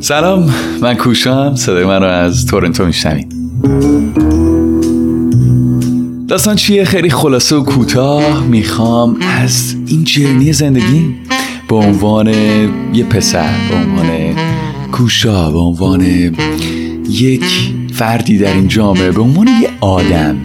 سلام من کوشم صدای من رو از تورنتو میشنوین داستان چیه؟ خیلی خلاصه و کوتاه. می‌خوام از این جرنی زندگی به عنوان یه پسر به عنوان کوشا به عنوان یک فردی در این جامعه به عنوان یه آدم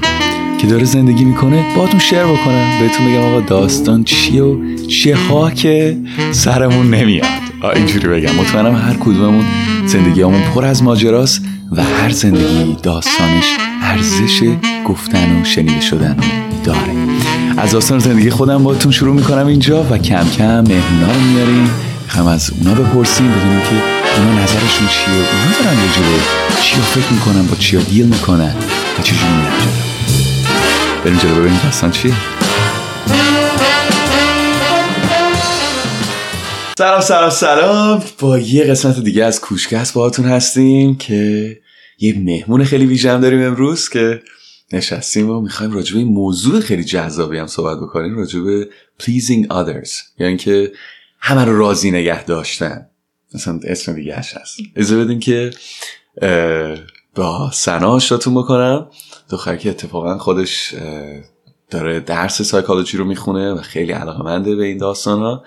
که داره زندگی می‌کنه باهاتون شعر بکنم بهتون بگم آقا داستان چیه و چه ها که سرمون نمیاد. اینجوری بگم مطمئنم هر کدوممون زندگیمون پر از ماجراست و هر زندگی داستانش ارزش گفتن و شنیده شدن داره. از داستان زندگی خودم باتون شروع می‌کنم اینجا و کم کم مهمونا رو میاریم. می‌خوام از اونا بپرسیم بدونیم که اونا نظرشون چیه اونا دارن جوره چیا فکر می‌کنن با چیا دیل می‌کنن و چجوری میرن بریم جلو ببینیم داستان چیه. سلام سلام سلام. با یه قسمت دیگه از کوشکست باهاتون هستیم که یه مهمون خیلی ویژه داریم امروز که نشستیم و می‌خوایم راجبه این موضوع خیلی جذابی هم صحبت بکنیم راجبه pleasing others یعنی که همه رو راضی نگه داشتن. مثلا اسم دیگه هست. اجازه بدیم که با سنا آشناتون بکنم. دختر که اتفاقا خودش داره درس سایکولوژی رو می‌خونه و خیلی علاقه منده به این داستان ها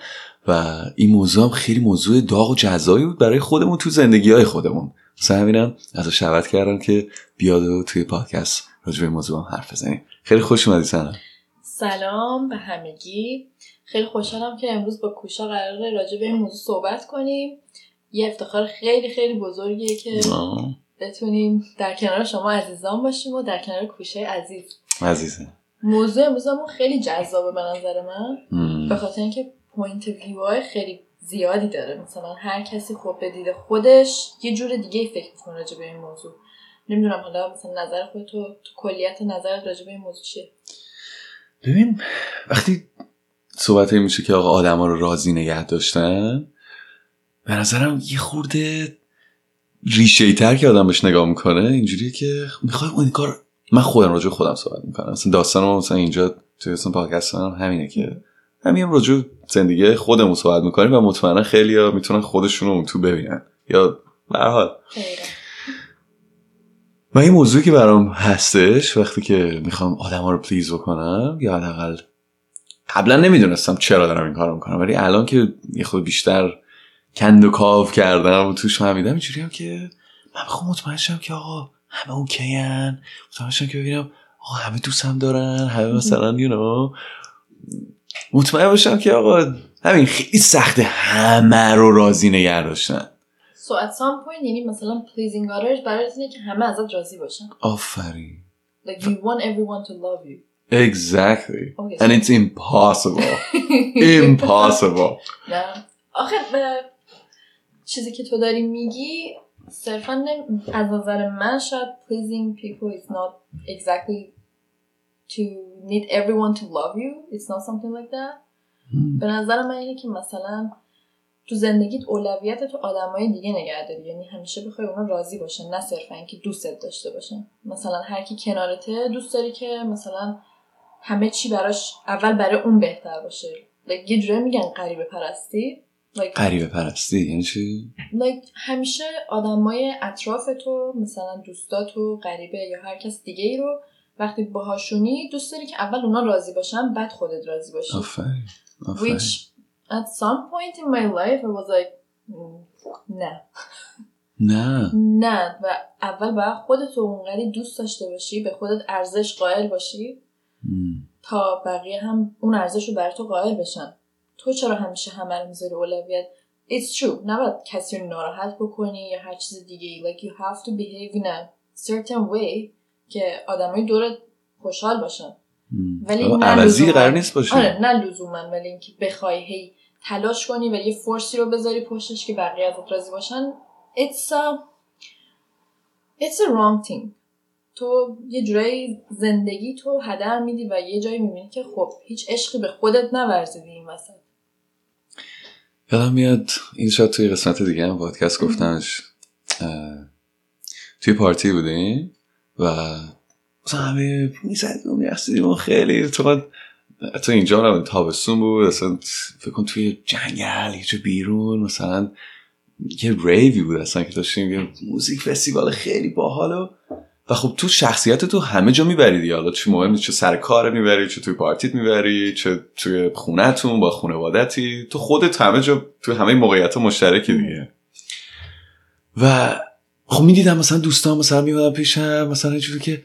و این موضوع هم خیلی موضوع داغ و جزایی بود برای خودمون تو زندگی های خودمون. مثلا همینم از شبت کردم که بیاد و توی پادکست راجع به موضوع هم حرف بزنیم. خیلی خوش اومدی سنا سلام به همگی. خیلی خوشحالم که امروز با کوشا قراره راجع به این موضوع صحبت کنیم. یه افتخار خیلی خیلی بزرگیه که بتونیم در کنار شما عزیزان باشیم و در کنار کوشه عزیز. عزیزه موضوع امروزمون خیلی جذابه به نظر من. به خاطر اینکه point of view خیلی زیادی داره. مثلا هر کسی خب به دید خودش یه جور دیگه فکر می‌کنه راجع به این موضوع. نمی‌دونم حالا مثلا نظر خودت تو, کلیت نظرت راجع به این موضوع چیه؟ ببین وقتی صحبت میشه که آقا آدما رو راضی نگه داشتن به نظرم یه خورده ریشه‌ای تر که آدم بهش نگاه می‌کنه اینجوریه که می‌خوای اون کار من خودم راجع خودم صحبت می‌کنم. مثلا داستان مثلا اینجا توی اصلا پادکست هم همینه که همین راجع زندگی خودمون صحبت می‌کنیم و مطمئنا خیلی ها می‌تونن خودشون رو تو ببینن. یا به حال. و این موضوعی که برام هستش وقتی که می‌خوام آدم ها رو پلیز بکنم یا حداقل قبلا نمی‌دونستم چرا دارم این کارو می‌کنم ولی الان که یه خود بیشتر کند و کاو کردم و توش فهمیدم اینجوری هم که من بخوام مطمئن شم که آقا همه اوکیان. مطمئن شم که ببینم آقا همه دوستم دارن همه مثلا یو نو مطمئن باشم که آقا همین خیلی سخته همه رو راضی نگه داشتن So at some point یعنی مثلا pleasing others برای اینه که همه ازت راضی باشن آفرین Like you want everyone to love you Exactly Okay, And it's impossible Impossible نه آخه چیزی که تو داری میگی صرفا از نظر من شاید pleasing people is not exactly to need everyone to love you. It's not something like that. به نظر من اینه که مثلا تو زندگیت اولویت تو آدمای دیگه نگه داری. یعنی همیشه بخوای اونا راضی باشن نه صرفا اینکه دوستت داشته باشن. مثلا هر کی کنارته دوست داری که مثلا همه چی براش اول برای اون بهتر باشه. Like, یه جوری میگن غریبه پرستی. Like, غریبه پرستی یعنی چی؟ like, همیشه آدمای اطراف تو مثلا دوستاتو غریبه یا هر کس دیگه ای رو وقتی باهاشونی دوست داری که اول اونا راضی باشن بعد خودت راضی باشی. آفرین which at some point in my life I was like "Mm, نه نه. نه. و اول باید خودتو اونقدی دوست داشته باشی به خودت ارزش قائل باشی. تا بقیه هم اون ارزش رو بر تو قائل بشن. تو چرا همیشه همه رو می‌ذاری اولویت؟ It's true. نباید کسی رو ناراحت بکنی یا هر چیز دیگه like you have to behave in a certain way که آدمای دورت خوشحال باشن. ولی نه قرار نیست باشه. آره نه لزوما ولی اینکه بخوای هی تلاش کنی و یه فورسی رو بذاری پشتش که بقیه ازت راضی باشن it's a it's a wrong thing. تو یه جورایی زندگی تو هدر میدی و یه جایی می‌بینی که خب هیچ عشقی به خودت نورزیدی این وسط. یادم میاد این شاید توی قسمت دیگه هم پادکست گفتنش توی پارتی بودیم. و مثلا همه می‌زدیم می‌رسیدیم و خیلی تو تو اینجا نبود تابستون بود اصلا فکر کن توی جنگل یه بیرون مثلا یه ریوی بود اصلا که داشتیم یه موزیک فستیوال خیلی باحال و خب تو شخصیت تو همه جا می‌بری دیگه. حالا چه مهم چه سر کار می‌بری چه توی پارتیت می‌بری چه توی خونهتون با خانوادتی. تو خودت همه جا تو همه موقعیت مشترکی دیگه. و خب می‌دیدم مثلا دوستان مثلا میمدن پیشم مثلا اینجوری که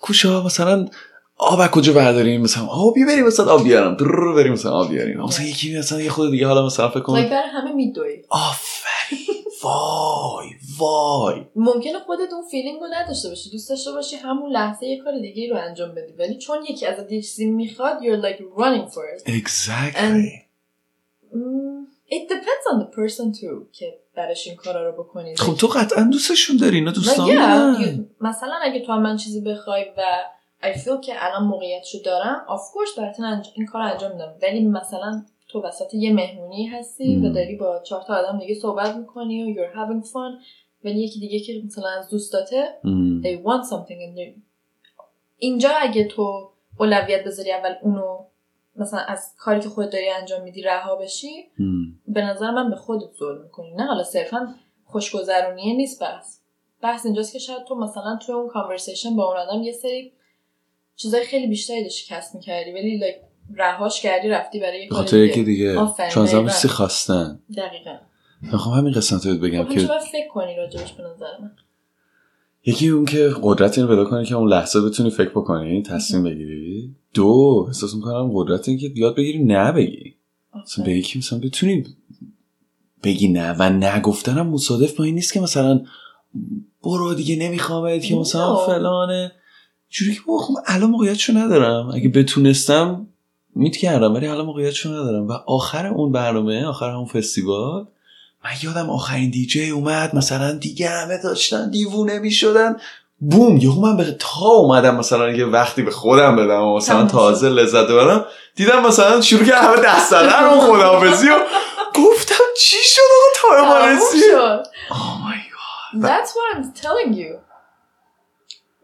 کوشا مثلا آب کجا برداریم؟ مثلا آبی بریم مثلا آب بیارم. بریم مثلا آب بیاریم. مثلا یکی مثلا یه خود دیگه حالا مثلا فکر کن برای همه میدوی. آفرین. وای وای. ممکنه خودت اون فیلینگ رو نداشته باشی. دوست داشته باشی همون لحظه یه کار دیگه رو انجام بدی. ولی چون یکی از یه چیزی می‌خواد you're like running for it. Exactly. And- mm, it depends on the person too که برش این کارا رو بکنی خب تو قطعا دوستشون داری دوستان نه you- مثلا اگه تو هم من چیزی بخوای و I feel که الان موقعیتشو دارم of course انج... این کار انجام میدم. ولی مثلا تو وسط یه مهمونی هستی. و داری با چهار تا آدم دیگه صحبت می‌کنی و you're having fun. ولی یکی دیگه که مثلا از دوستاته they want something and they... اینجا اگه تو اولویت بذاری اول اونو مثلا از کاری که خود داری انجام میدی رها بشی. به نظر من به خودت ظلم می‌کنی. نه حالا صرفا خوشگذرونیه نیست بحث بحث اینجاست که شاید تو مثلا توی اون کانورسیشن با اون آدم یه سری چیزای خیلی بیشتری داشتی کسب می‌کردی ولی like, رهاش کردی رفتی برای یه به کار خاطر یکی دیگه. چون خواستن. دقیقا. می‌خوام همین قسمت رو بگم خب که فکر کنی راجبش به نظر من؟ یکی اون که قدرت اینو پیدا کنی که اون لحظه بتونی فکر بکنی تصمیم بگیری؟ دو احساس می‌کنم قدرت این که یاد بگیری نه بگی. مثلا به. یکی مثلا بتونی بگی نه و نگفتنم مصادف با این نیست که مثلا برو دیگه نمیخوامت که مثلا. فلانه. جوری که خب الان موقعیتشو ندارم. اگه بتونستم میت کردم ولی الان موقعیتشو ندارم. و آخر اون برنامه آخر اون فستیوال من یادم آخرین دیجی اومد مثلا دیگه همه داشتن دیوونه می‌شدن. بوم یهو من به تا اومدم مثلا یه وقتی به خودم بدم و مثلا. تازه لذت ببرم. دیدم مثلا شروع کرد همه دست زدن رو خداحافظی و گفتم چی شد آقا تا ما رسید. Oh my God. That's what I'm telling you.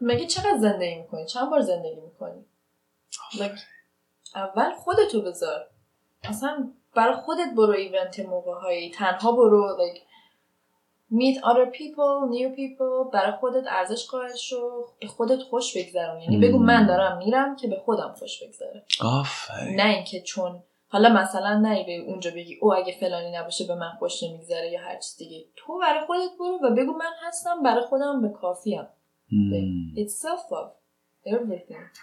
مگه چقدر زندگی می‌کنی؟ چند بار زندگی می‌کنی؟ like, اول خودتو بذار. اصلا برای خودت برو ایونت موقع هایی تنها برو like, meet other people new people برای خودت ارزش قائل شو به خودت خوش بگذرون. یعنی بگو. من دارم میرم که به خودم خوش بگذره. آفرین. نه اینکه چون حالا مثلا نه به اونجا بگی او اگه فلانی نباشه به من خوش نمیگذره یا هر چیز دیگه. تو برای خودت برو و بگو من هستم برای خودم کافیم. It's self love everything.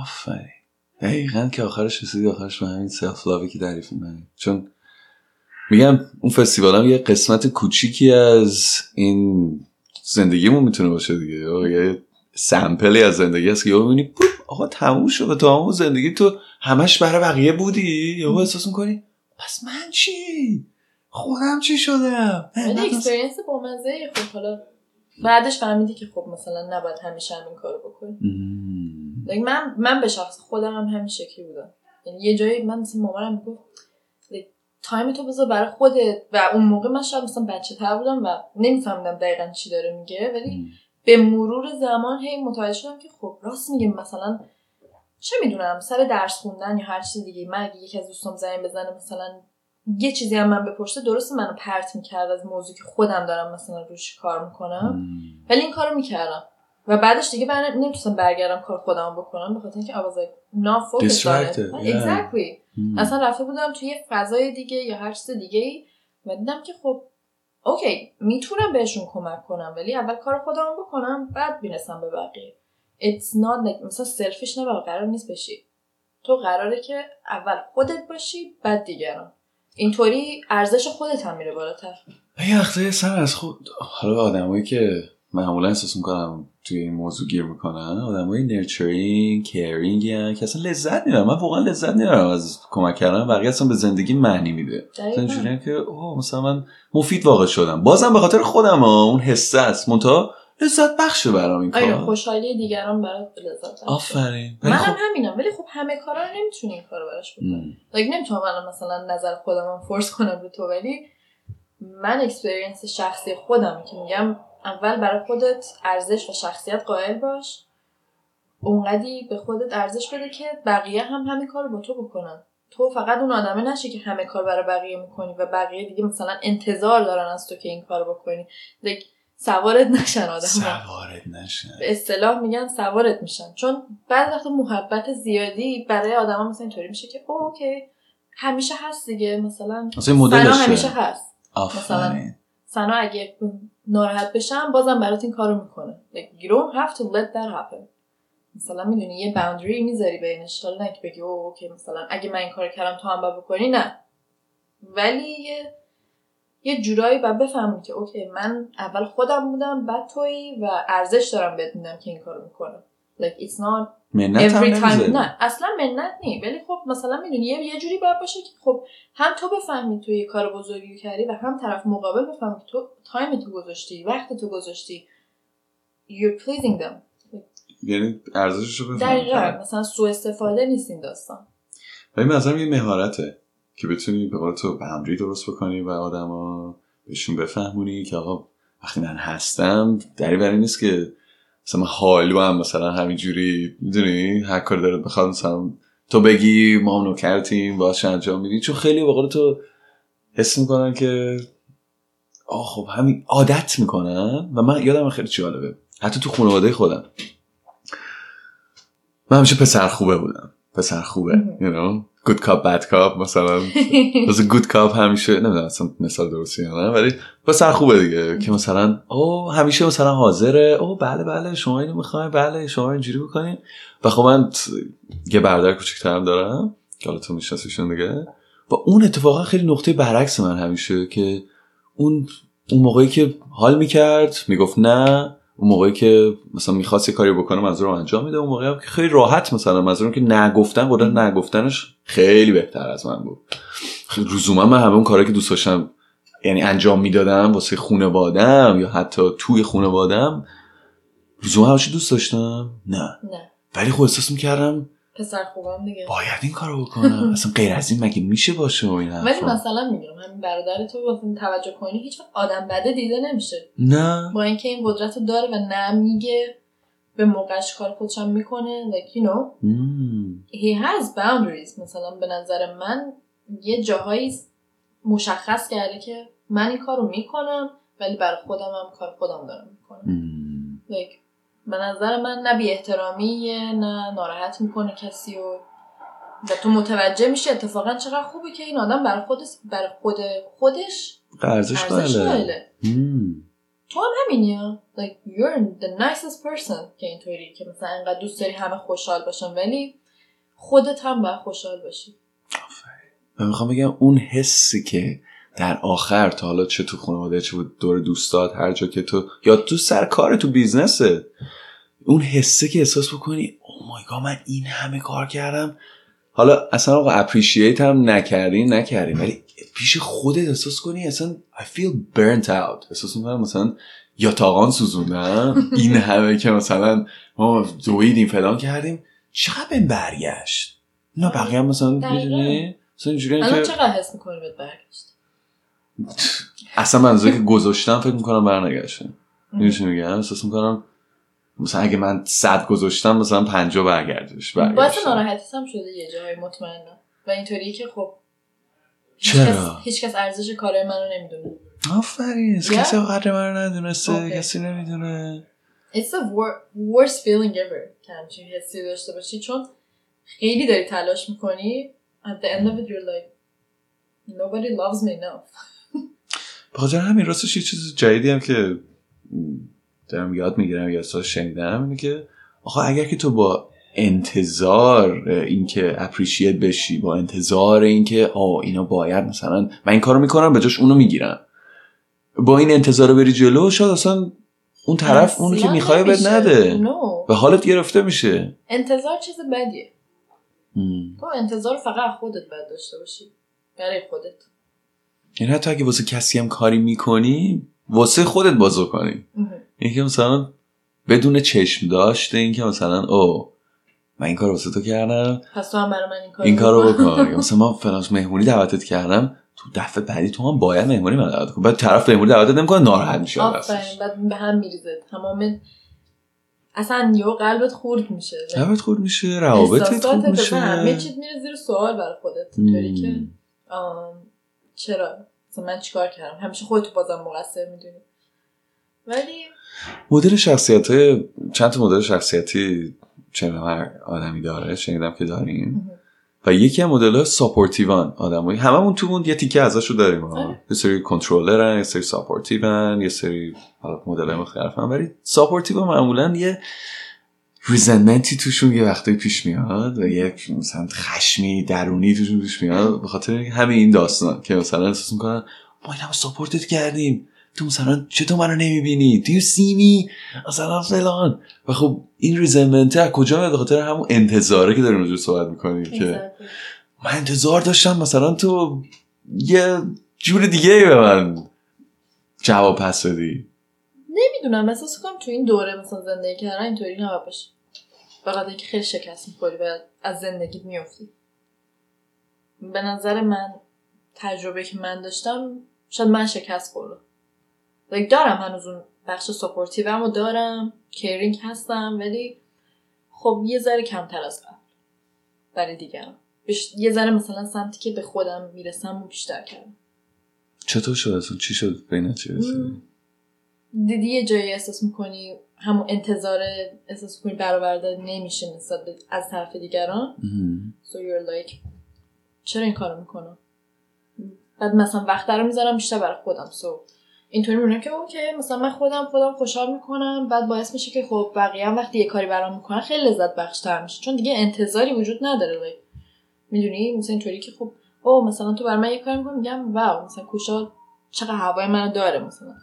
آفرین. دقیقا که آخرش رسیدی آخرش به همین self love ی که تعریف من چون میگم اون festival هم یه قسمت کوچیکی از این زندگیمون می‌تونه باشه دیگه. یه sample ی از زندگی هست که یهو می‌بینی آقا تموم شد و تو همون زندگی تو همش برای بقیه بودی. یهو احساس می‌کنی پس من چی؟ خودم چی شدم؟ ولی experience با مزه خب حالا بعدش فهمیدی که خب مثلا نباید همیشه همین کارو بکنی. من من به شخص خودم هم همین شکلی بودم. یعنی یه جایی من مثل مامانم می‌گفت time تو بذار برای خودت. و اون موقع من شاید مثلا بچه تر بودم و نمیفهمیدم دقیقا چی داره میگه. ولی به مرور زمان هی متوجه شدم که خب راست میگه مثلا چه می‌دونم سر درس خوندن یا هر چیز دیگه. من اگه یکی از دوستام زنگ بزنه مثلا یه چیزی هم من بپرسه درسته منو پرت می‌کرد از موضوعی که خودم دارم مثلا روش کار می‌کنم. ولی این کارو می‌کردم. و بعدش دیگه من نمی‌تونستم برگردم کار خودم بکنم به خاطر اینکه I was like not focused on it. Distracted, yeah. exactly مم. اصلا رفته بودم توی یه فضای دیگه یا هر چیز دیگه ای و دیدم که خب okay می‌تونم بهشون کمک کنم ولی اول کار خودم بکنم بعد می‌رسم به بقیه It's not like مثلا selfish نه قرار نیست بشی تو قراره که اول خودت باشی بعد دیگران اینطوری ارزش خودت هم میره بالاتر یه وقتایی سر از خود حالا آدمایی که معمولا احساس می‌کنم توی این موضوع گیر می‌کنن. آدمای nurturing caring که اصلا لذت می‌برن. من واقعا لذت می‌برم از کمک کردن. بقیه اصلا به زندگی معنی میده. مثلا که اوه مثلا من مفید واقع شدم. بازم به خاطر خودم ها اون حسه است. منتها لذت بخشه برام این آره کار. خوشحالی دیگران برات لذت. آفرین. منم خب همینم. ولی خب همه کارا رو نمی‌تونی این کارو براش بکنی. like نمی‌تونم الان مثلا نظر خودم هم force کنم رو تو ولی من experience شخصی خودم که میگم اول برای خودت ارزش و شخصیت قائل باش. اونقدی به خودت ارزش بده که بقیه هم همین کار رو با تو بکنن. تو فقط اون آدمه نشی که همه کار برای بقیه می‌کنی و بقیه دیگه مثلا انتظار دارن از تو که این کارو بکنی. دیگه سوارت نشن آدم سوارت نشن. به اصطلاح میگن سوارت میشن. چون بعد وقت محبت زیادی برای آدما مثلا اینطوری میشه که او اوکی همیشه هست دیگه. مثلا مثلا همیشه هست. آفرین. سنا اگه ناراحت بشم بازم برات این کارو می‌کنه. Like, you don't have to let that happen. مثلا می‌دونی یه boundary می‌ذاری بینش حالا نه بگی او okay مثلا اگه من این کار کردم تو هم باید بکنی نه. ولی یه یه جورایی باید بفهمی که okay من اول خودم بودم بعد تویی و ارزش دارم میدم که این کارو می‌کنم like it's not منت every time نه اصلا منت نی. ولی خب مثلا می‌دونی یه یه جوری باید باشه که خب هم تو بفهمی تو یه کار بزرگی کردی و هم طرف مقابل بفهمی که تو time تو گذاشتی وقت تو گذاشتی. You're pleasing them. یعنی ارزشش رو دقیقا. بفهم مثلا سوء استفاده نیست این داستان. ولی مثلا یه مهارته که بتونی به قول تو باندری درست بکنی و آدما بهشون بفهمونی که آقا وقتی من هستم دری بر نیست که مثلا حالو هم مثلا همینجوری می‌دونی؟ هر کاری داره بخواد مثلا تو بگی ما هم نوکرتیم باش انجام میدی چون خیلی به قول تو حس می‌کنن که آه خب همین عادت می‌کنن. و من یادم خیلی جالبه. حتی تو خانواده خودم. من همیشه پسر خوبه بودم. پسر خوبه you know good cop bad cop. مثلا مثلا good cop همیشه نمی‌دونم اصلا مثال درستی نه ولی پسر خوبه دیگه که مثلا او همیشه مثلا حاضره. او بله بله شما اینو می‌خواین. بله شما اینجوری بکنین و خب من یه برادر کوچیک‌ترم دارم که حالا تو میشناسیشون دیگه. و اون اتفاقا خیلی نقطه برعکس من همیشه که اون اون موقعی که حال می‌کرد می‌گفت نه. اون موقعی که مثلا می‌خواست یه کاری بکنه منظورم انجام میده. اون موقعی هم که خیلی راحت مثلا منظورم که نگفتن قدرت نگفتنش خیلی بهتر از من بود. خیلی لزوما من همه اون کارهایی که دوست داشتم یعنی انجام می‌دادم واسه خونوادم یا حتی توی خونوادم لزوما همش دوست داشتم؟ نه. نه. ولی خب احساس می‌کردم پسر خوبم دیگه. باید این کارو بکنم. اصلا غیر از این مگه میشه باشه و این ولی مثلا میگم همین برادر تو واسه توجه کنی هیچ آدم بده دیده نمیشه. نه. با اینکه این قدرت رو داره و نه میگه به موقعش کار خودش هم می‌کنه like you know. he has boundaries. مثلا به نظر من یه جاهایی مشخص کرده که من این کارو می‌کنم ولی برای خودم هم کار خودم دارم می‌کنم. like به نظر من نه بی احترامیه نه ناراحت می‌کنه کسی و و تو متوجه میشه اتفاقا چقدر خوبه که این آدم برای خودش برای خود خودش ارزش ارزش قائله. تو هم همینی ها. Like you're the nicest person که اینطوری که مثلا انقدر دوست داری همه خوشحال باشن ولی خودت هم باید خوشحال باشی. و می‌خوام بگم اون حسی که در آخر تا حالا چه تو خانواده چه بود دور دوستات هر جا که تو یا تو سر کار تو بیزنسه. اون حسه که احساس بکنی او مای گاد من این همه کار کردم. حالا اصلا آقا اپریشیت هم نکردی نکردی. ولی پیش خودت احساس کنی اصلا I feel burnt out. احساس می‌کنم مثلا یا تاقان سوزوندم. این همه که مثلا ما دویدیم فلان کردیم. چقدر بهم برگشت؟ نه بقیه هم مثلا. می‌دونی؟ مثلا اینجوری الان که چقدر حس می‌کنی بهت برگشت؟ اصلا منظوری که گذاشتم فکر می‌کنم برنگشته. می‌دونی چی میگم؟ احساس می‌کنم مثلا اگه من صد گذاشتم مثلا پنجا برگردش باعث برگشت ناراحتیت هم شده یه جایی مطمئنم. و اینطوریه که خب چرا؟ کس, هیچ کس ارزش کارهای منو نمی‌دونه. آفرین. کسی قدر من رو ندونسته. کسی نمی‌دونه. It's the wor- worst feeling ever. که همچین حسی داشته باشی چون خیلی داری تلاش می‌کنی at the end of it you're like nobody loves me enough. بخاطر همین راستش یه چیز جدیدی هم که دارم یاد می‌گیرم یا احساس شنیدم اینه که آخه اگر که تو با انتظار اینکه اپریشیت بشی با انتظار اینکه آه اینا باید مثلا من این کارو می‌کنم به جاش اونو می‌گیرم با این انتظار بری جلو شاید اصلا اون طرف اونو که می‌خوای نمیشه. نده No. و حالت گرفته میشه انتظار چیز بدیه. تو انتظار فقط خودت باید داشته باشی برای خودت یعنی حتی اگه واسه کسی هم کاری می‌کنی واسه خودت بازو کنی. اینکه مثلا بدون چشم داشته اینکه مثلا او من این کار واسه تو کردم پس تو هم برای من این کار این کارو بکن. مثلا من فلان مهمونی دعوتت کردم تو دفعه بعدی تو هم باید مهمونی من دعوت کن بعد طرف مهمونی دعوتت نمی‌کنه ناراحت میشه آفرین بعد به هم میریزه. تمام اصلا یه قلبت خورد میشه. قلبت خورد میشه روابطت خورد میشه. همه چیز میره زیر سوال برای خودت. اینطوری که آم، چرا؟ مثلا من چیکار کردم؟ همیشه خودتو بازم مقصر می‌دونی. ولی مدل شخصیت چند تا مدل شخصیتی چه هر آدمی داره شنیدم که داریم. و یکی از مدل ها supportive ان آدمایی. هممون تو اون یه تیکه ازشو داریم. ها. آره. یه سری کنترلرن یه سری supportive ن یه سری حالا مدل مختلفن. ولی supportive معمولا یه resentmentی توشون یه وقتایی پیش میاد و یک مثلا خشمی درونی توشون پیش میاد به خاطر همه این داستان که مثلا احساس می‌کنن ما این همه supportت کردیم. تو مثلا چطور منو نمی‌بینی؟ Do you see me? مثلا فلان. و خب این resentment از کجا میاد؟ به خاطر همون انتظاره که داریم راجعش صحبت می‌کنیم که. من انتظار داشتم مثلا تو یه جور دیگه به من جواب پس بدی. نمی‌دونم احساس کنم تو این دوره مثلا زندگی کردن اینطوری نباید باشه. خاطر اینکه خیلی شکست می‌خوری و از زندگیت میفتی به نظر من تجربه که من داشتم شاید من شکست خوردم. Like دارم هنوز اون بخش supportiveم رو دارم caring هستم ولی خب یه ذره کمتر از قبل. برای دیگران بش- یه ذره مثلا سمتی که به خودم می‌رسم و بیشتر کردم. چطور شد؟ اصلا چی شد؟ بین چی رسیدی؟ دیدی یه جایی احساس می‌کنی همون انتظار احساس می‌کنی برآورده نمیشه نسبت از طرف دیگران؟ so you're like چرا این کارو می‌کنم؟ بعد مثلا وقت رو می‌ذارم بیشتر برای خودم. So اینطوری می‌بینم که اوکی مثلا من خودم خودم خوشحال می‌کنم بعد باعث میشه که خب بقیه هم وقتی یه کاری برام می‌کنن خیلی لذت بخشتر میشه. چون دیگه انتظاری وجود نداره. Like. می‌دونی؟ مثلا اینطوری که خب او مثلا تو برای من یه کاری می‌کنی میگم واو مثلا کوشا چقدر هوای منو داره مثلا.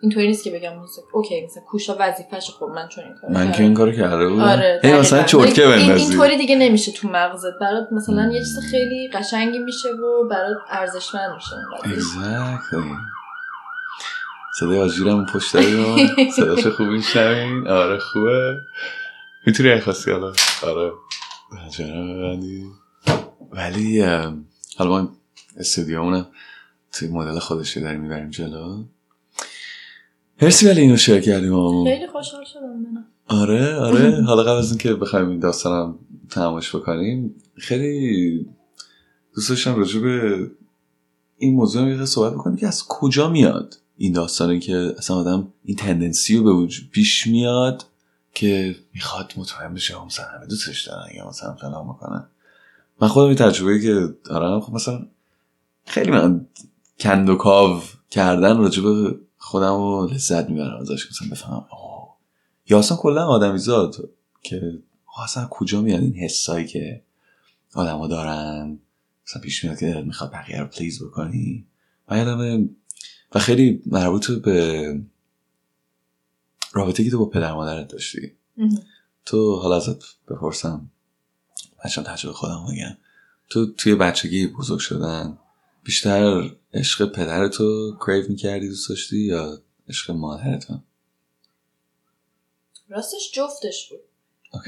اینطوری نیست که بگم مثلا اوکی مثلا کوشا وظیفش خب من چون این کارو من. که این کارو کرده بودم. آره هی مثلا. چرتکه بندازی. اینطوری دیگه نمیشه تو مغزت. برات مثلا یه چیز خیلی قشنگی میشه و برات ارزشمند میشه. Exactly. صدای آجیرم پشت داریم صداش خوب میشنوین آره خوبه. می‌تونی این خواستی حالا؟ آره. ولی حالا ما استودیومونم توی مدل خودشی داریم می‌بریم جلو. مرسی ولی اینو شیر کردیم خیلی خوشحال شدم منم. آره آره. حالا قبل از اینکه بخوایم این داستانم تماش بکنیم خیلی دوست داشتم راجع به این موضوع هم یه صحبت بکنیم که از کجا میاد این داستانی که اصلا آدم این تندنسی رو به وجود پیش میاد که می‌خواد مطمئن بشه مثلا همه دوستش دارن یا مثلا فلان می‌کنن. من خودم این تجربه که دارم خب مثلا خیلی من کند و کاو کردن راجع به خودم رو لذت می‌برم ازش مثلا بفهمم. یا اصلا کلا آدمی زاد که اصلا کجا میاد این حسایی که آدما دارن؟ مثلا پیش میاد که دلت می‌خواد بقیه رو پلیز بکنی. و یادمه و خیلی مربوط به رابطه که تو با پدر مادرت داشتی. تو حالا ازت بپرسم بچه تجربه خودم بگم. تو توی بچگی بزرگ شدن بیشتر عشق پدرتو کریو می‌کردی دوست داشتی یا عشق مادرتو راستش جفتش بود.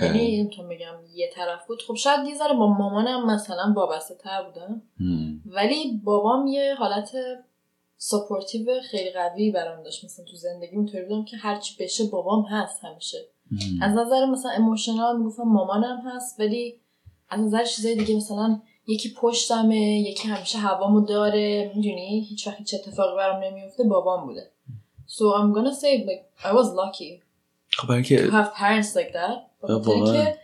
یعنی نمی‌تونم بگم یه طرف بود. خب شاید یه ذره با مامانم مثلا وابسته تر بودم. ولی بابام یه حالت supportive خیلی قوی برام داشت. مثلا تو زندگی اینطوری بودم که هرچی بشه بابام هست همیشه. هم. از نظر مثلا emotional می‌گفتم مامانم هست ولی از نظر چیزای دیگه مثلا یکی پشتمه یکی همیشه هوامو داره. می‌دونی؟ هیچ وقت هیچ اتفاقی برام نمیفته بابام بوده. so I'm gonna say like I was lucky. خب برای to have parents like that واقعا. که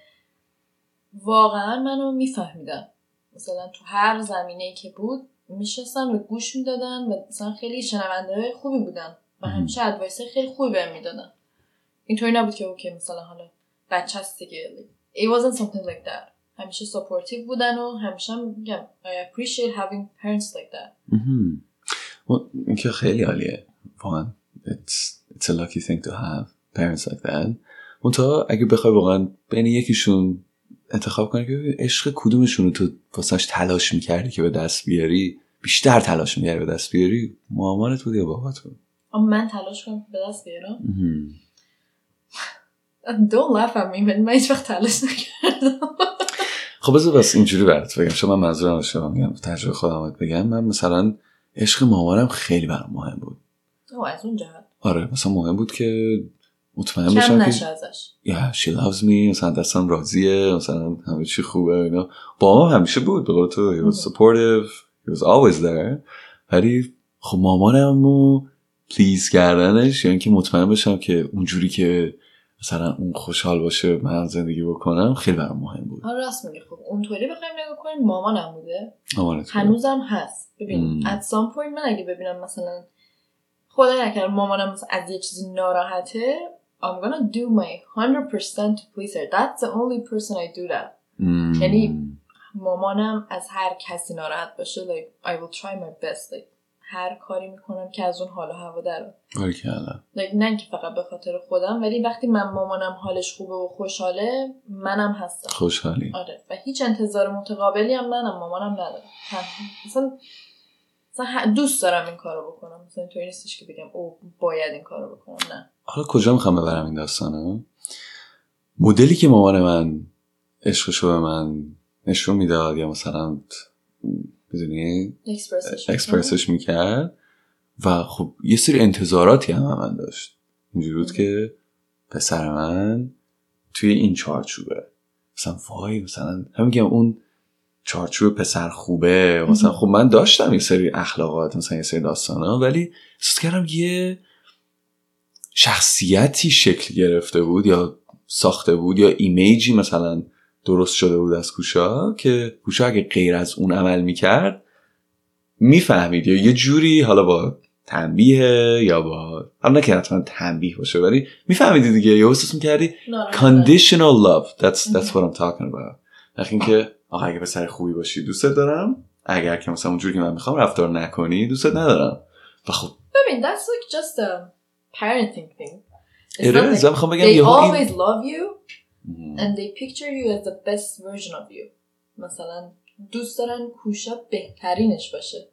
واقعا منو میفهمیدن. مثلا تو هر زمینه ای که بود میشستن و گوش می‌دادن و مثلا خیلی شنونده خوبی بودن. و. همیشه advice خیلی خوبی بهم می‌دادن. اینطوری نبود که okay مثلا حالا بچه هست دیگه. It wasn't something like that. همیشه supportive بودن و همیشه هم میگم I appreciate having parents like that. این که خیلی عالیه. واقعا it's, it's a lucky thing to have parents like that. منتها اگه بخوای واقعا بین یکیشون انتخاب کنی که عشق کدومشون رو تو واسش تلاش می‌کردی که به دست بیاری بیشتر تلاش می‌کردی به دست بیاری مامانت بود یا بابات بود؟ اما من تلاش کنم به دست بیارم. don't laugh at me من من هیچ وقت تلاش نکردم. خب بذار بس اینجوری برات بگم. شما من منظورم رو شما میگم تجربه خودم بگم. من مثلا عشق مامانم خیلی برام مهم بود. او از اون جهت. آره مثلا مهم بود که مطمئن بشم که ازش؟ Yeah, she loves me. مثلا دستم راضیه. مثلا همه چی خوبه اینا. با ما همیشه بود به قول تو. He was supportive. He was always there. ولی خب مامانم و پلیز کردنش یعنی که مطمئن بشم که اونجوری که مثلا اون خوشحال باشه من زندگی بکنم خیلی برام مهم بود. آره راست میگه خب اونطوری بخوایم نگاه کنیم مامانم بوده. مامانت. هنوزم هست. ببین at some point من اگه ببینم مثلا خدای نکرده مامانم مثلا از یه چیزی ناراحته I'm gonna do my 100% to please her. That's the only person I do that. یعنی مامانم از هر کسی ناراحت باشه like I will try my best like هر کاری می‌کنم که از اون حال و هوا در باریکلا. like نه که فقط به خاطر خودم ولی وقتی من مامانم حالش خوبه و خوشحاله منم هستم. خوشحالی. آره. و هیچ انتظار متقابلی هم منم مامانم ندارم. مثلا دوست دارم این کارو بکنم. مثلا اینطوری نیستش که بگم او باید این کارو بکنم. نه. حالا کجا می‌خوام ببرم این داستانو؟ مدلی که مامان من عشقشو به من نشون می‌داد یا مثلا می‌دونی؟ اکسپرسش می‌کرد. و خب یه سری انتظاراتی هم, هم من داشت. اینجوری بود که پسر من توی این چارچوبه. مثلا وای مثلا هم میگم اون چارچوب پسر خوبه. مثلا خب من داشتم یه سری اخلاقات مثلا یه سری داستان ها ولی احساس کردم یه شخصیتی شکل گرفته بود یا ساخته بود یا ایمیجی مثلا درست شده بود از کوشا که کوشا اگه غیر از اون عمل می‌کرد می‌فهمید. یا یه جوری حالا با تنبیه یا با حالا نه که حتما تنبیه باشه ولی میفهمیدی دیگه. یا احساس می‌کردی conditional love. That's that's what I'm talking about. وقتی اینکه آقا اگه پسر خوبی باشی دوستت دارم. اگر که مثلا اونجوری که من می‌خوام رفتار نکنی دوستت ندارم. و خب ببین that's like just a parenting thing. It's it is. like- من می‌خوام بگم they این always love you. And they picture you as the best version of you. مثلا دوست دارن کوشا بهترینش باشه.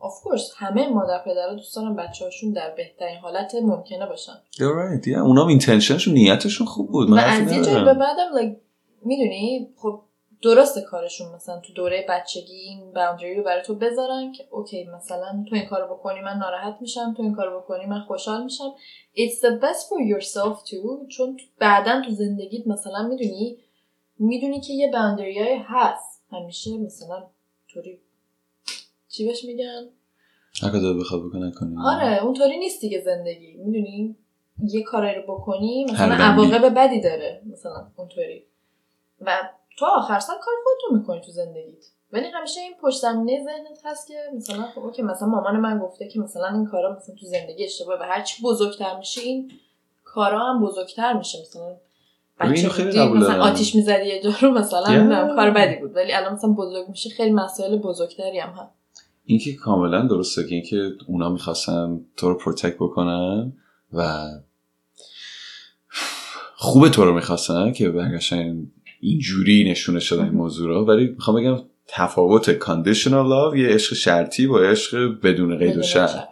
Of course همه مادر پدرها دوست دارن بچه هاشون در بهترین حالت ممکنه باشن. You're right yeah. اونام اینتنشنشون نیتشون خوب بود. و من حرفی از یه جایی. به بعدم like می‌دونی؟ خب درست کارشون مثلا تو دوره بچگی این باوندری رو برای تو بذارن که اوکی مثلا تو این کارو بکنی من ناراحت میشم تو این کارو بکنی من خوشحال میشم. It's the best for yourself too چون بعدا تو زندگیت مثلا می‌دونی می‌دونی که یه باوندری های هست. همیشه مثلا طوری چی بهش میگن؟ هر کار بخواد بکنه کنی آره اونطوری نیست دیگه زندگی. می‌دونی؟ یه کاری رو بکنی مثلا. عواقب بدی داره مثلا اونطوری. و تو آخر سر کار خودتو می‌کنی تو زندگیت ولی همیشه این پشت زمینه ذهنت هست که مثلا خب اوکی مثلا مامان من گفته که مثلا این کارا مثلا تو زندگی اشتباه و هرچی بزرگتر میشه این کارا هم بزرگتر میشه مثلا بچه خیلی مثلا. آتیش می‌زدی یه جا رو مثلا Yeah. کار بدی بود ولی الان مثلا بزرگ میشه خیلی مسائل بزرگتری هم هست این که کاملا درسته که اینکه اونا می‌خواستن تو رو protect بکنن و خوب تو رو می‌خواستن که برگشتن اینجوری نشونه شدن این موضوع رو. ولی می‌خوام بگم تفاوت conditional love یه عشق شرطی با عشق بدون قید و شرط.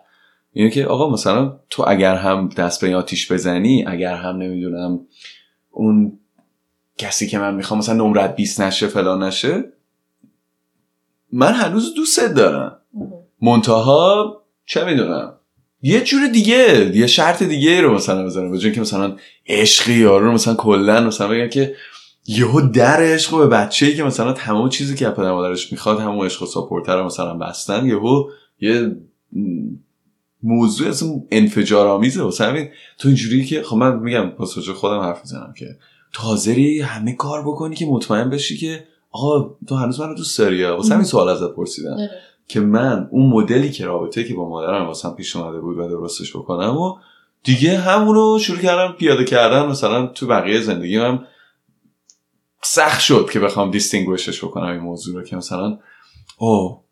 اینه که آقا مثلا تو اگر هم دست به این آتیش بزنی اگر هم نمی‌دونم اون کسی که من می‌خوام مثلا نمرت 20 نشه فلان نشه من هنوز دوستت دارم. منتها چه می‌دونم؟ یه جور دیگه یه شرط دیگه رو مثلا بزنم. به که مثلا عشقی یارو رو مثلا کلا مثلا بگم که یهو در عشق به بچه‌ای که مثلا تمام چیزی که پدر مادرش می‌خواد همون عشق و ساپورتر رو مثلا بستن یهو یه موضوع اصلا انفجار آمیزه واسه همین تو اینجوری که خب من میگم وجه خودم حرف می‌زنم که تو حاضری همه کار بکنی که مطمئن بشی که آقا تو هنوز منو دوست داری؟ واسه همین سوال ازت پرسیدم آره. که من اون مدلی که رابطه که با مادرم واسم پیش اومده بود و درستش بکنم و دیگه همونو شروع کردم پیاده کردن مثلا تو بقیه زندگی من سخت شد که بخوام دیستینگوشش بکنم این موضوع رو که مثلا او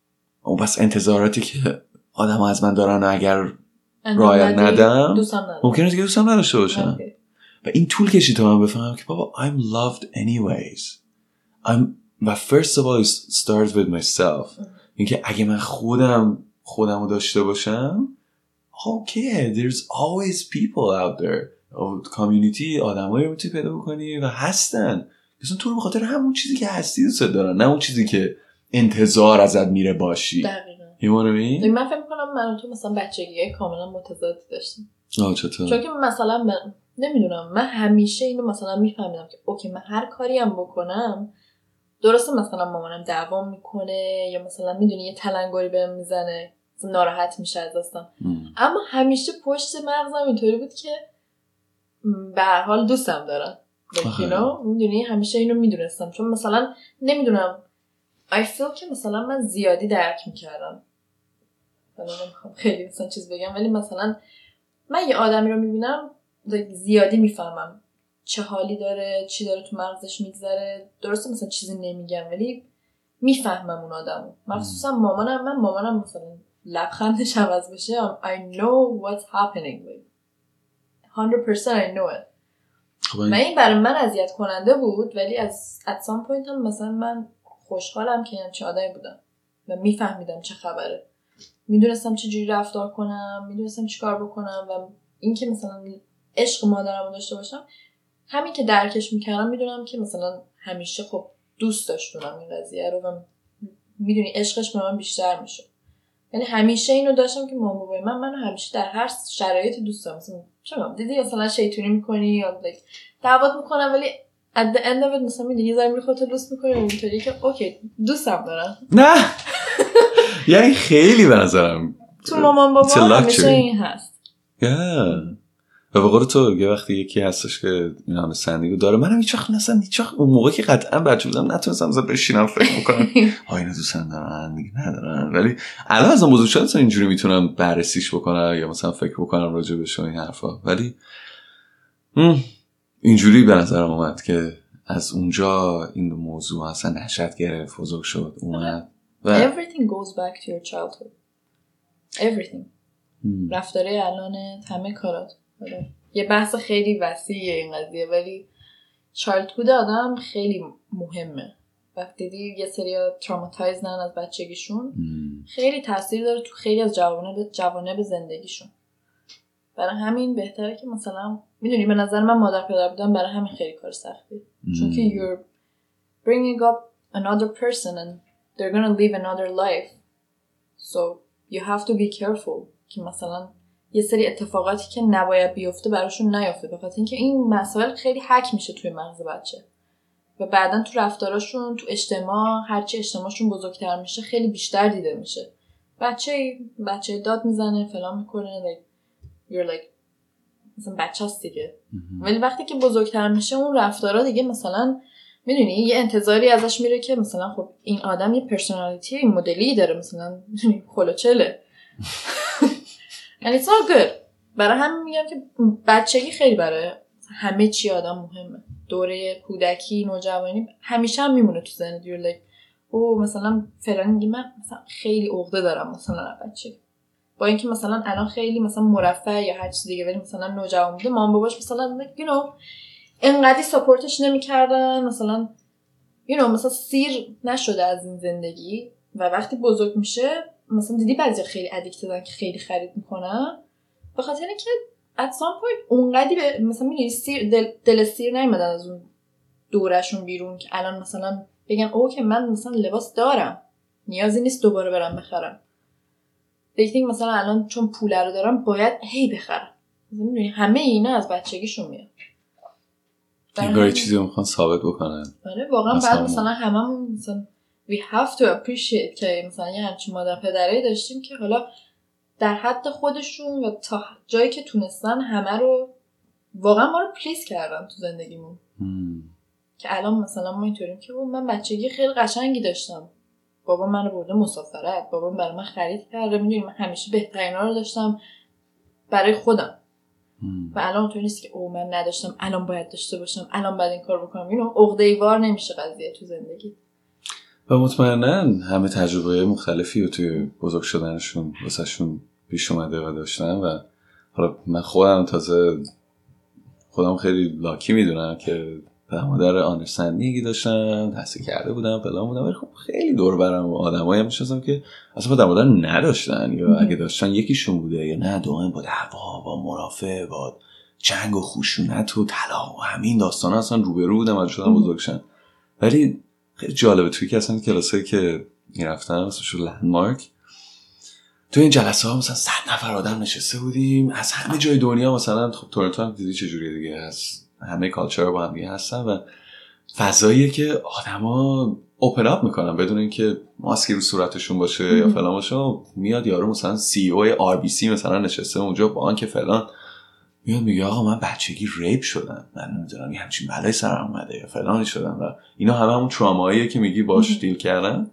او بس انتظاراتی که آدم از من دارن اگر بدی، ندم، ممکنه دیگه دوستم نداشته باشن. و این طول کشید تا من بفهمم که بابا I'm loved anyways. I'm و first of all it starts with myself. اینکه اگه من خودم خودم رو داشته باشم okay there's always people out there. کامیونیتی آدمایی رو می‌تونی پیدا بکنی و هستن. مثلا تو رو به خاطر همون چیزی که هستی دوست دارن نه اون چیزی که انتظار ازت میره باشی. دقیقا؟ من فکر می‌کنم من تو مثلا بچگی کاملا متضاد داشتیم. آه چطور؟ چون که مثلا من نمی‌دونم من همیشه اینو مثلا میفهمیدم که اوکی من هر کاری هم بکنم درسته مثلا مامانم دعوام می‌کنه یا مثلا می‌دونی یه تلنگری بهم می‌زنه ناراحت میشه از داستان اما همیشه پشت مغزم اینطوری بود که به حال دوستم دارن می‌دونی همیشه اینو می‌دونستم. چون مثلا نمی‌دونم. I feel که مثلا من زیادی درک می‌کردم. نمی‌خوام خیلی مثلا چیز بگم ولی مثلا من یه آدمی رو می‌بینم زیادی می‌فهمم. چه حالی داره چی داره تو مغزش میگذره. درسته مثلا چیزی نمیگم ولی می‌فهمم اون آدمو. مخصوصا مامانم. من مامانم مثلا لبخندش عوض بشه. I know what's happening 100% I know it. خب من این برای من اذیت کننده بود ولی از some point هم مثلا من خوشحالم که چه آدمی بودم و میفهمیدم چه خبره. می‌دونستم چجوری رفتار کنم می‌دونستم چیکار بکنم و اینکه مثلا عشق مادرم رو داشته باشم همین که درکش می‌کردم می‌دونم که مثلا همیشه خب دوست داشتونم این قضیه رو و می‌دونی عشقش به من بیشتر میشه. یعنی همیشه اینو داشتم که مام بابای من منو همیشه در هر شرایطی دوست دارم. مثلا چرا دیدی مثلا شیطونی می‌کنی یا دعوت می‌کنم ولی at the end of it مثلا می‌دونی یه ذره خودت دوست می‌کنی اونطوری که اوکی دوستم دارم. نه. یعنی خیلی به نظرم تو مامان بابا همیشه این هست. و به قول تو یه وقتی یکی هستش که این همه سندیگو داره. منم هیچ وقت مثلا هیچ وقت اون موقع که قطعا بچه بودم نتونستم مثلا بشینم فکر می‌کنم ها اینو دوستن دارن دیگه ندارن. ولی الان از بزرگ شدم اینجوری می‌تونم بررسیش بکنم یا مثلا فکر بکنم راجع به این حرفا. ولی اینجوری به نظرم اومد که از اونجا این موضوع اصلا نشد گرفت بزرگ شد اومد و everything goes back to your childhood. Everything. رفتاره الان همه کارات. یه بحث خیلی وسیعه این قضیه ولی چالدهود آدم خیلی مهمه. وقتی دیدی یه سری تراماتایز نن از بچگیشون خیلی تاثیر داره تو خیلی از جوانه به زندگیشون. برای همین بهتره که مثلا می‌دونی به نظر من مادر پدر بودن برای همین خیلی کار سختی چون که you're bringing up another person and they're gonna live another life. So you have to be careful که مثلا یه سری اتفاقاتی که نباید بیفته براشون نیفته بخاطر اینکه این مسائل خیلی حک میشه توی مغز بچه. و بعدا تو رفتاراشون تو اجتماع هرچی اجتماعشون بزرگتر میشه خیلی بیشتر دیده میشه. بچه بچه داد می‌زنه فلان می‌کنه like, you're like مثلا بچه هست دیگه. ولی وقتی که بزرگتر میشه اون رفتارا دیگه مثلا می‌دونی یه انتظاری ازش میره که مثلا خب این آدم یه پرسونالیتی این مدلی داره مثلا می‌دونی خلوچله and it's all good. برای همین میگم که بچگی خیلی برای همه چی آدم مهمه. دوره کودکی نوجوانی همیشه هم میمونه تو دیور لایک او مثلا فلان من مثلا خیلی عقده دارم مثلا بچگی. با اینکه مثلا الان خیلی مثلا مرفه یا هر چیز دیگه ولی مثلا نوجوان بوده مام باباش مثلا you know انقدی ساپورتش نمی‌کردن. مثلا you know مثلا سیر نشده از این زندگی. و وقتی بزرگ میشه مثلا دیدی بعضی خیلی ادیکتدن که خیلی خرید می‌کنن؟ به خاطر اینکه at some point اونقدی به مثلا می‌دونی سیر دل, دل سیر نیومدن از اون دورشون بیرون که الان مثلا بگن او که من مثلا لباس دارم نیازی نیست دوباره برم بخرم. They مثلا الان چون پول رو دارم باید هی بخرم. می‌دونی همه اینا از بچگیشون میاد. انگار چیزی می‌خوان ثابت بکنن. آره واقعا بعد مثلا هممون مثلا we have to appreciate که مثلا یه همچین مادر پدره داشتیم که حالا در حد خودشون و تا جایی که تونستن همه رو واقعا ما رو پلیس کردن تو زندگیمون. که الان مثلا ما اینطوریم که من بچگی خیلی قشنگی داشتم. بابا منو برده مسافرت بابا برای من خرید کرده. می‌دونی من همیشه بهترین رو داشتم برای خودم. و الان اونطور نیست که او من نداشتم الان باید داشته باشم الان باید این کار بکنم. اینو عقده ایوار نمیشه قضیه تو زندگی. و مطمئنا همه تجربه مختلفی رو توی بزرگ شدنشون واسهشون پیش اومده و داشتن و حالا من خودم تازه خودم خیلی لاکی می‌دونم که پدر مادر آنرستندینگی داشتم تحصیل کرده بودم فلان بودم ولی خب خیلی دور برم آدمایی هم که اصلا پدر مادر نداشتن یا اگه داشتن یکیشون بوده یا نه دائم با دعوا با مرافع با جنگ و خشونت و طلاق و همین داستان اصلا روبرو بودم از شدم بزرگشن. ولی خیلی جالبه. توی که اصلا کلاسایی که می‌رفتم مثلا لندمارک تو این جلسه ها مثلا صد نفر آدم نشسته بودیم. از همه جای دنیا مثلا خب تورنتو هم دیدی چجوری دیگه. هست همه کالچر با هم دیگه هستن و فضاییه که آدما open up می‌کنن بدون اینکه ماسکی رو صورتشون باشه یا فلان باشه. میاد یارو مثلا سی او آر بی سی مثلا نشسته اونجا با آنکه فلان میاد میگه آقا من بچگی rape شدم من نمی‌دونم یه همچین بلای سر اومده یا فلانی شدم و اینا همه همون traumaییه که میگی باش deal کردن.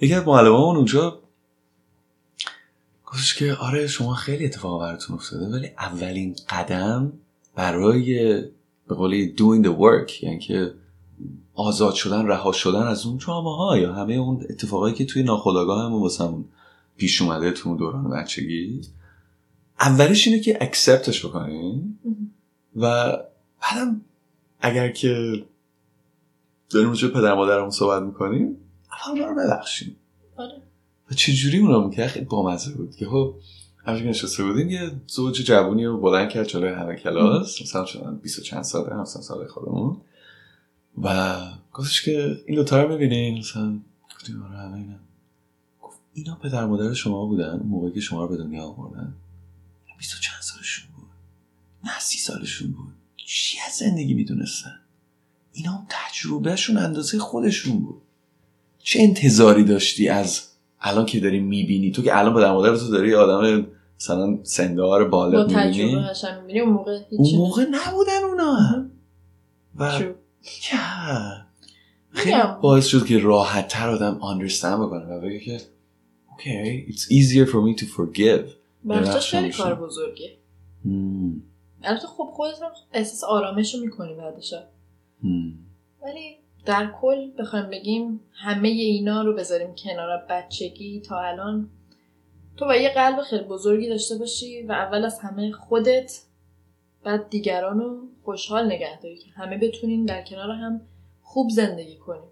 یکی از معلمامون اونجا گفتش که آره شما خیلی اتفاق براتون افتاده ولی اولین قدم برای به قولی doing the work یعنی که آزاد شدن رها شدن از اون تراما ها یا همه اون اتفاقایی که توی ناخودآگاه هم واسمون پیش اومده تو دوران بچگی. اولش اینه که اکسپتش بکنیم و بعدم اگر که داریم روی پدر مادرمون صحبت می‌کنیم اول اونا رو ببخشیم. آره. و چجوری اونا می‌کنه خیلی بامزه بود که خب همچنین نشسته بودیم یه زوج جوونی رو بلند کرد جلوی همه کلاس. مثلا شدن بیست و چند ساله همسن ساله خودمون. و گفتش که این دوتا رو می‌بینین؟ مثلا گفتیم آره همه اینا. گفت اینا پدر مادر شما بودن اون موقعی که شما رو به دنیا آوردن. بیست و چند سالشون بود. نه سی سالشون بود. چی از زندگی می‌دونستن؟ اینا هم تجربهشون اندازه خودشون بود. چه انتظاری داشتی از الان که داری می‌بینی؟ تو که الان پدر مادر تو داری آدم مثلا سندار با بالغ می‌بینی اون موقع اون موقع نبودن اونا. و True. یا خیلی. باعث شد که راحت تر آدم understand بکنه و بگه که okay it's easier for me to forgive. بخشش خیلی. کار بزرگیه Hmm. البته خب خودت هم احساس آرامش رو می‌کنی بعدش. ولی در کل بخوایم بگیم همه اینا رو بذاریم کنار بچگی تا الان تو با یه قلب خیلی بزرگی داشته باشی و اول از همه خودت بعد دیگران رو خوشحال نگه داری که همه بتونین در کنار هم خوب زندگی کنیم.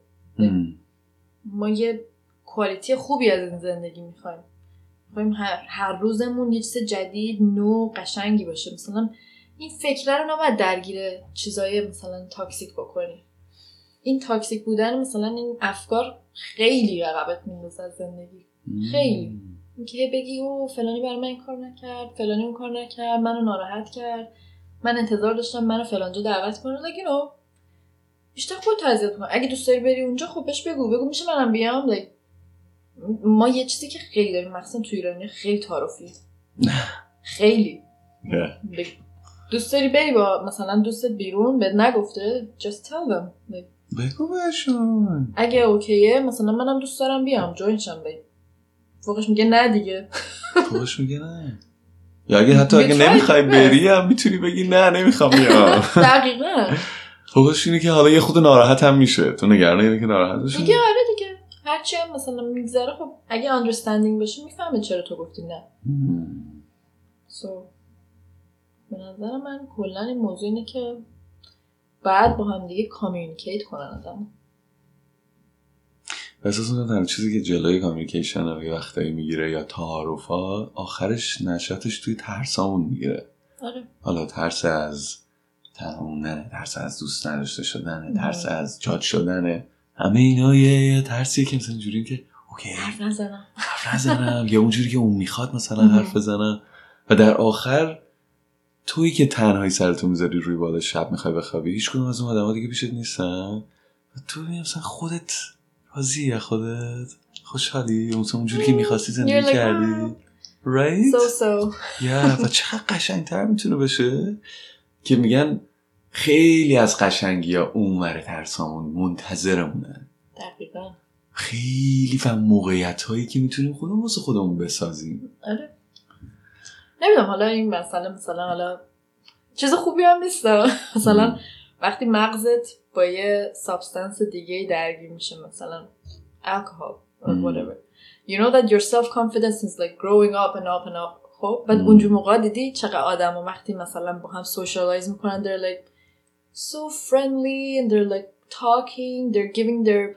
ما یه کوالیتی خوبی از این زندگی می‌خوایم می‌خوایم هر, هر روزمون یه چیز جدید نو قشنگی باشه. مثلا این فکره رو نباید درگیر چیزای مثلا toxic بکنی این toxic بودن مثلا این افکار خیلی عقبت میندازه از زندگی. خیلی. اینکه بگی او فلانی برای من این کار نکرد فلانی اون کار نکرد منو ناراحت کرد من انتظار داشتم منو فلانجا دعوت کنه. You know, بیشتر خودت اذیت کنی. اگه دوست داری بری اونجا خب بهش بگو. بگو میشه منم بیام؟ Like, ما یه چیزی که خیلی داریم مخصوصا تو ایرانی خیلی تعارفی خیلی. دوست داری بری با مثلا دوستت بیرون بهت نگفته just tell them. بگو بهشون. اگه اوکیه مثلا منم دوست دارم بیام جوین شم بی فوقش میگه نه دیگه. خوش میگه نه. یا اگه حتی اگه نمی‌خوای. بری هم می‌تونی بگی نه نمی‌خوام بیام. دقیقا. فوقش اینه که حالا یه خود ناراحت هم میشه. تو نگران اینه که ناراحت بشه دیگه آره هرچی هم مثلا میگذره خب اگه understanding باشه می‌فهمه چرا تو گفتی نه. Hmm. so به نظر من کلا این موضوع اینه که بعد با هم دیگه communicate کنن آدم. احساس می‌کنم چیزی که جلوی communication رو یه وقتایی می‌گیره یا تعارف ها آخرش نشاتش توی ترسامون می‌گیره. آره. حالا ترس از موندنه ترس از دوست نداشته شدنه ترس از جاج شدنه همه اینا یه, یه ترسیه که مثلا اینجوریم که اوکی. حرف نزنم. حرف نزنم. یا اونجوری که اون می‌خواد مثلا. حرف بزنم. و در آخر تویی که تنهایی سرتو می‌ذاری روی بالا شب می‌خوای بخوابی هیچ کدوم از اون آدم دیگه پیشت نیستن. و تو ببین مثلا خودت راضی از خودت خوشحالی؟ مثلا اونجوری که می‌خواستی زندگی کردی؟ Right? So so. یا و چقدر قشنگتر می‌تونه بشه که میگن خیلی از قشنگی ها اونور ترسامون منتظرمونن دقیقا. خیلی و موقعیت هایی که می‌تونیم خودمون واسه خودمون بسازیم. آره. نمی‌دونم حالا این مسئله مثلا حالا چیز خوبی هم نیست. مثلا وقتی مغزت با یه سابستنس دیگه درگیر میشه مثلا مم. whatever. You know that your self confidence is like growing up and up and up. خب بعد. اونجور موقع دیدی چقدر آدم و وقتی مثلا با هم socialize می‌کنن they're like so friendly and they're like talking they're giving their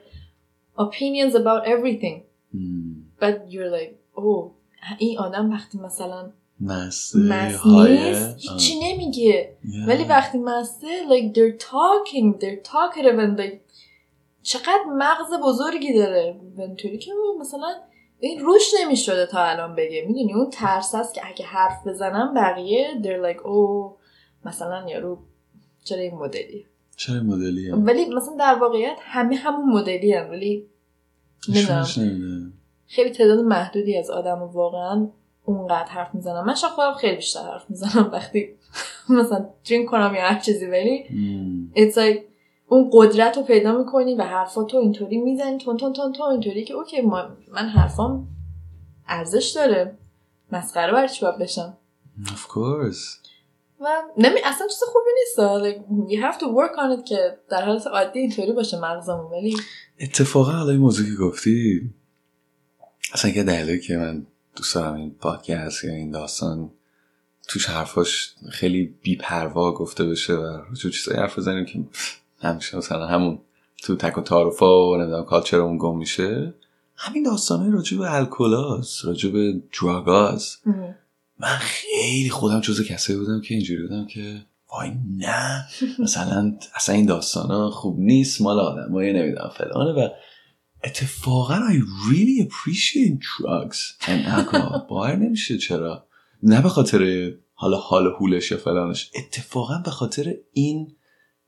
opinions about everything. مم. but you're like oh این آدم وقتی مثلا مسته مست نیست هیچی نمیگه آه. ولی وقتی مسته like they're talking they're talkative and like چقدر مغز بزرگی داره و اینطوری که مثلا این روش نمی‌شده تا الان بگه می‌دونی اون ترس است که اگه حرف بزنم بقیه they're like او مثلا یارو چرا این مدلی؟ چرا این مدلی ولی مثلا در واقعیت همه همون مدلی هم ولی خیلی تعداد محدودی از آدم واقعا اونقدر حرف می‌زنم. من شاید خودم خیلی بیشتر حرف می‌زنم وقتی مثلا درینک کنم یا هر چیزی ولی it's like اون قدرت رو پیدا می‌کنی و حرفاتو اینطوری می‌زنی تون تون تون تون اینطوری که اوکی ما من حرفام ارزش داره. مسخره برای چی باید بشم؟ Of course. و نمی اصلا چیز خوبی نیست like, you have to work on it که در حالت عادی اینطوری باشه مغزمون. ولی اتفاقا حالا این موضوع که گفتی اصلا یه دلیلی که من دوست دارم این پادکست یا این داستان توش حرفاش خیلی بیپروا گفته بشه و به چیزایی حرف بزنیم که همیشه مثلا همون تو تک و تعارفا و نمی‌دونم کالچرمون گم میشه. همین داستانه راجع به الکلاست راجع به دراگاست من خیلی خودم جز کسایی بودم که اینجوری بودم که وای نه مثلا اصلا این داستان ها خوب نیست مال آدم های نمی‌دونم فلانه. و اتفاقا I really appreciate drugs and alcohol. باور نمیشه چرا. نه به خاطر حالا حال و حولش یا فلانش اتفاقا به خاطر این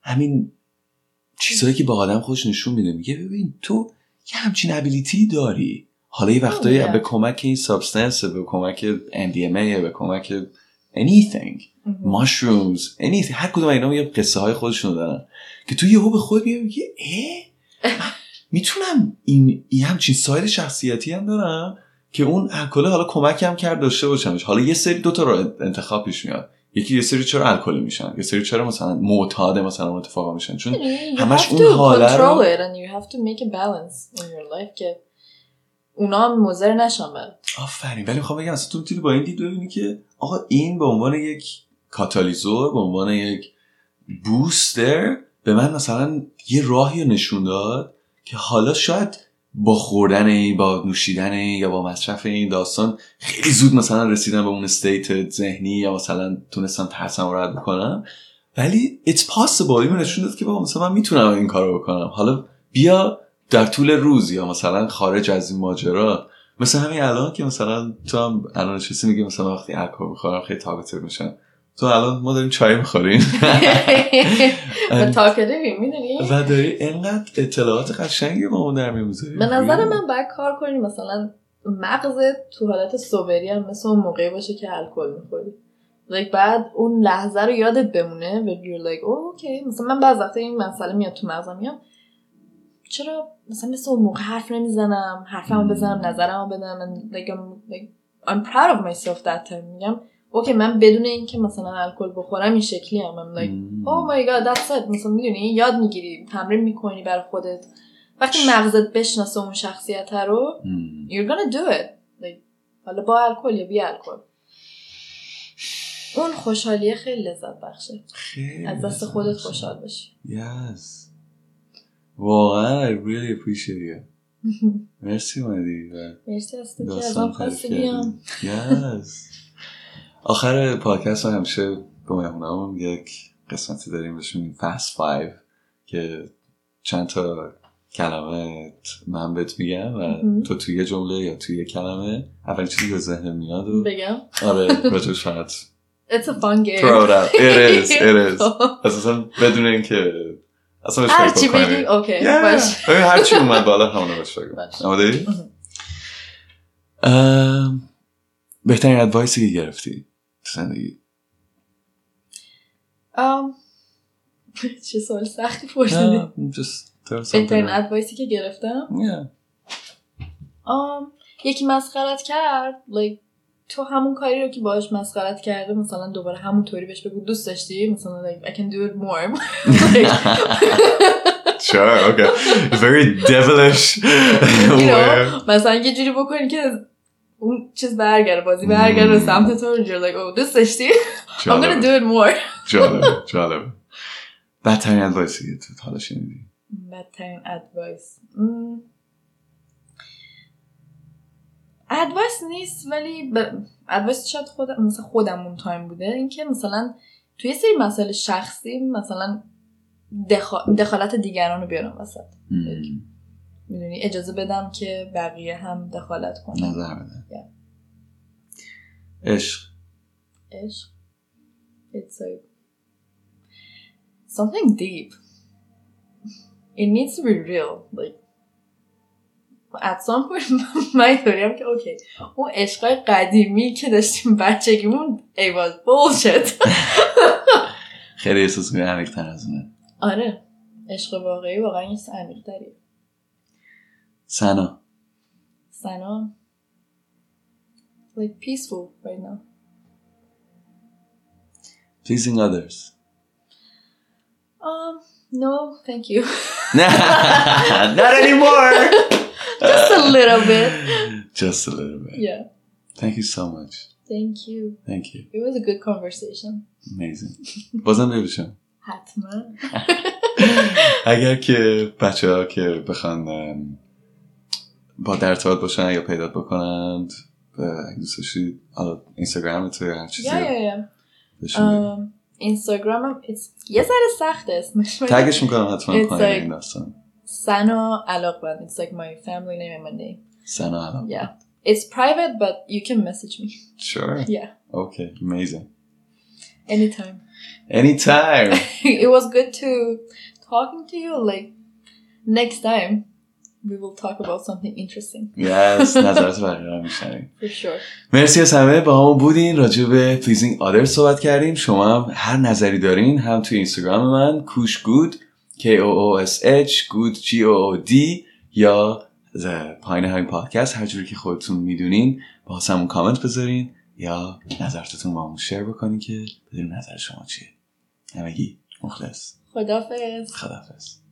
همین چیزهایی که با آدم خودش نشون میده. میگه ببین تو یه همچین abilityی داری. حالا یه وقتایی. به کمک این substance به کمک MDMA به کمک anything mushrooms anything هر کدوم اینا یه قصه های خودشون دارن. که تو یهو به خود میگه میگه اه؟ می‌تونم این این همچین side شخصیتی هم دارم که اون الکل حالا کمکم کرد داشته باشمش. حالا یه سری دو تا راه انتخاب پیش میاد. یکی یه سری چرا الکلی میشن یه سری چرا مثلا معتاد مثلا اون اتفاقا میشن. چون You همش اون حاله رو- you have to make a balance in your life که اونا هم مضر آفرین. ولی می‌خوام بگم تو می‌تونی با این دید ببینی که آقا این به عنوان یک کاتالیزور به عنوان یک بوستر به من مثلا یه راهی رو نشون داد که حالا شاید با خوردن این با نوشیدن این یا با مصرف این داستان خیلی زود مثلا رسیدم به اون استیت ذهنی یا مثلا تونستم ترسم رد بکنم. ولی it's possible. اینو نشون داد که بابا مثلا من می‌تونم این کار رو بکنم. حالا بیا در طول روز یا مثلا خارج از این ماجرا مثل همین الان که مثلا تو هم الان نشستی میگی مثلا وقتی الکل می‌خورم خیلی تاقتر میشن. تو الان ما داریم چای می‌خوریم. و می‌دونی؟ و داری انقدر اطلاعات قشنگی با اون در به نظر من باید کار کنی مثلا مغزت تو حالت سوبری هم مثل اون موقعی باشه که الکل می‌خوری. Like بعد اون لحظه رو یادت بمونه و you're like oh, اوکی مثلا من بعض وقتا این مسئله میاد تو مغزم میام چرا مثلا مثل اون موقع حرف نمی‌زنم حرفمو بزنم نظرمو بدم like I'm, like, I'm proud of myself that time. میگم اوکی من بدون اینکه مثلا الکل بخورم این شکلی هم I'm like oh my god that's it. مثلا می‌دونی یاد می‌گیری تمرین می‌کنی برای خودت. وقتی مغزت بشناسه اون شخصیت رو you're gonna do it. Like, حالا با الکل یا بی الکل. اون خوشحالیه خیلی لذت بخشه. خیلی از دست خودت خوشحال باشی yes. واقعا I really appreciate you. مرسی اومدی و مرسی از تو که ازم خواستی بیام. آخر پادکست من همیشه به مهمونمون یک قسمتی داریم بهش میگیم فست فایو که چند تا کلمه من بهت میگم و. تو توی یه جمله یا توی یه کلمه اول چیزی که ذهن میاد و بگم. آره راجبش فقط It's a fun game. Throw it out. It is. It is. اساسا بدون اینکه اصلا بهش هر فکر چی بکنی. بگی اوکی. باش. ببین هر چی اومد بالا همونو بهش بگو بهترین ادوایسی که گرفتی تو زندگی؟ چه سوال سختی پرسیدی؟ بهترین. ادوایسی که گرفتم؟ یکی مسخرت کرد like, تو همون کاری رو که باش مسخرت کرده مثلا دوباره همون طوری بهش بگو دوست داشتی؟ مثلا like, I can do it more. Sure, okay. Very devilish. مثلا یه جوری بکنی که اون چیز برگره بازی برگره به سمت تو you're like oh دوست داشتی؟ I'm gonna do it more. جالبه جالبه. بدترین adviceی که تو تا حالا شنیدی؟ بدترین advice advice نیست ولی ب... advice شاید خود مثلا خودم اون time بوده. اینکه مثلا توی یه سری مسائل شخصی مثلا دخا... دخالت دیگران رو بیارم وسط. می‌دونی؟ اجازه بدم که بقیه هم دخالت کنن. نظر Yeah. عشق. عشق. It's like something deep. It needs to be real. Like at some point من اینطوریم که اوکی. اون عشقای قدیمی که داشتیم بچگیمون it was bullshit. خیلی احساس کنی عمیق‌تر از اونه. آره. عشق واقعی واقعا یه چیز عمیق‌تریه. سنا. سنا. Like peaceful right now. Pleasing others. Um no thank you. Not anymore. a little bit. Just a little bit. Yeah. Thank you so much. Thank you. Thank you. It was a good conversation. Amazing. بازم ببیشم حتما. اگر که بچه ها که بخوان با در ارتباط باشن یا پیدا بکنند به اگه دوست داشتید حالا اینستاگرام تو هر چیزی yeah yeah yeah. بهشون بگید. اینستاگرامم یه ذره سخته اسمش. تگش می‌کنم حتما پایین این داستان. سنا علاقبند it's like my family name and my name سنا الان yeah it's private but you can message me sure yeah okay amazing anytime anytime it was good to talking to you like next time we will talk about something interesting yes نظرات بقیه رو میشنیم for sure مرسی از همه با همون بودین راجع به pleasing others صحبت کردیم شما هم هر نظری دارین هم توی اینستاگرام من کوش گود K O O S H گود G O O D یا پایین همین پادکست هر جوری که خودتون می‌دونین با همون کامنت بذارین یا نظرتون با همون شیر بکنین که بدونیم نظر شما چیه. همگی مخلص. خدافظ خدافظ